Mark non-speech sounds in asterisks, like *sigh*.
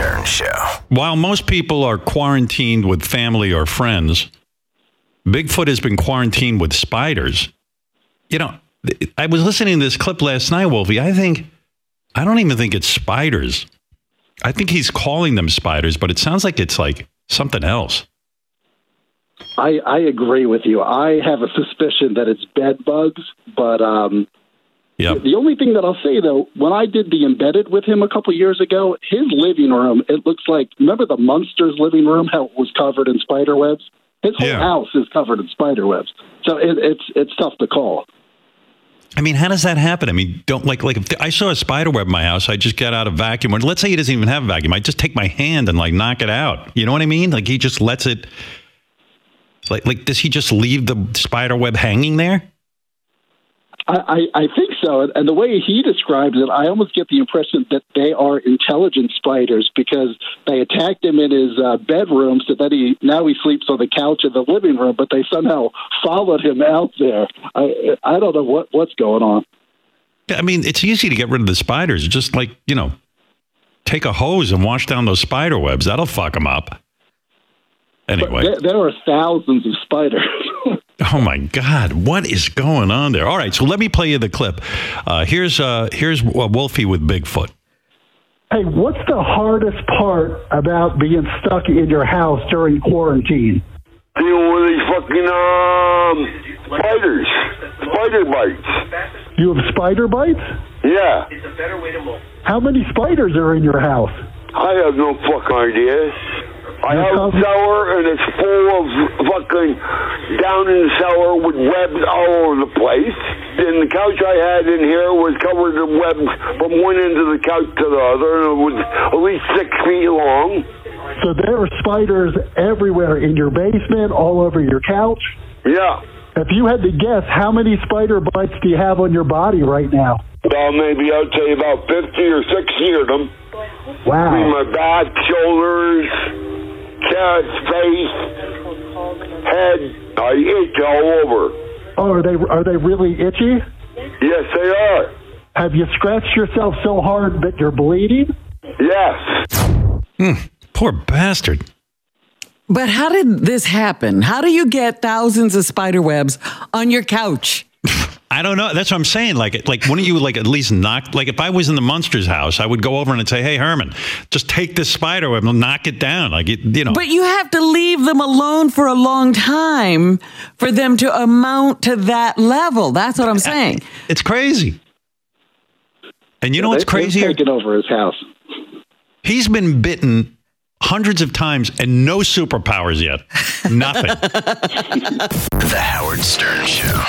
Stern Show. While most people are quarantined with family or friends, Bigfoot has been quarantined with spiders. You know, I was listening to this clip last night, Wolfie. I think, I don't even think it's spiders. I think he's calling them spiders, but it sounds like it's like something else. I, I agree with you. I have a suspicion that it's bed bugs, but um, Yep. the only thing that I'll say though, when I did the embedded with him a couple years ago, his living room it looks like remember the Munsters living room how it was covered in spider webs. His whole Yeah. house is covered in spider webs, so it, it's it's tough to call. I mean, how does that happen? I mean, don't like like if I saw a spider web in my house, I just got out a vacuum. Or let's say he doesn't even have a vacuum, I just take my hand and like knock it out. You know what I mean? Like he just lets it. Like like does he just leave the spider web hanging there? I, I, think so, and the way he describes it, I almost get the impression that they are intelligent spiders because they attacked him in his uh, bedroom, so that he now he sleeps on the couch in the living room. But they somehow followed him out there. I I don't know what what's going on. I mean, it's easy to get rid of the spiders. Just like you know, take a hose and wash down those spider webs. That'll fuck them up. Anyway. There, there are thousands of spiders. Oh my God! What is going on there? All right, so let me play you the clip. Uh, here's uh, here's uh, Wolfie with Bigfoot. Hey, what's the hardest part about being stuck in your house during quarantine? dealing with these fucking um spiders, spider bites. You have spider bites? Yeah, It's a better way to move. How many spiders are in your house? I have no fucking idea. I have a cellar and it's full of fucking down in the cellar with webs all over the place. And the couch I had in here was covered in webs from one end of the couch to the other, and it was at least six feet long. So there are spiders everywhere in your basement, all over your couch. Yeah. If you had to guess, how many spider bites do you have on your body right now? Well, maybe I'd say about 50 or 60 of them. Wow. Between my back, shoulders, chest, face, head. I uh, itch all over. Oh, are they are they really itchy? Yes, they are. Have you scratched yourself so hard that you're bleeding? Yes. Hmm, poor bastard. But how did this happen? How do you get thousands of spider webs on your couch? I don't know. That's what I'm saying. Like, like, wouldn't you like at least knock? Like, if I was in the Munsters house, I would go over and say, "Hey, Herman, just take this spider web and knock it down." Like, it, you know. But you have to leave them alone for a long time for them to amount to that level. That's what I'm saying. It's crazy. And you know what's They- they've over his house. He's been bitten hundreds of times and no superpowers yet. Nothing. *laughs* The Howard Stern Show.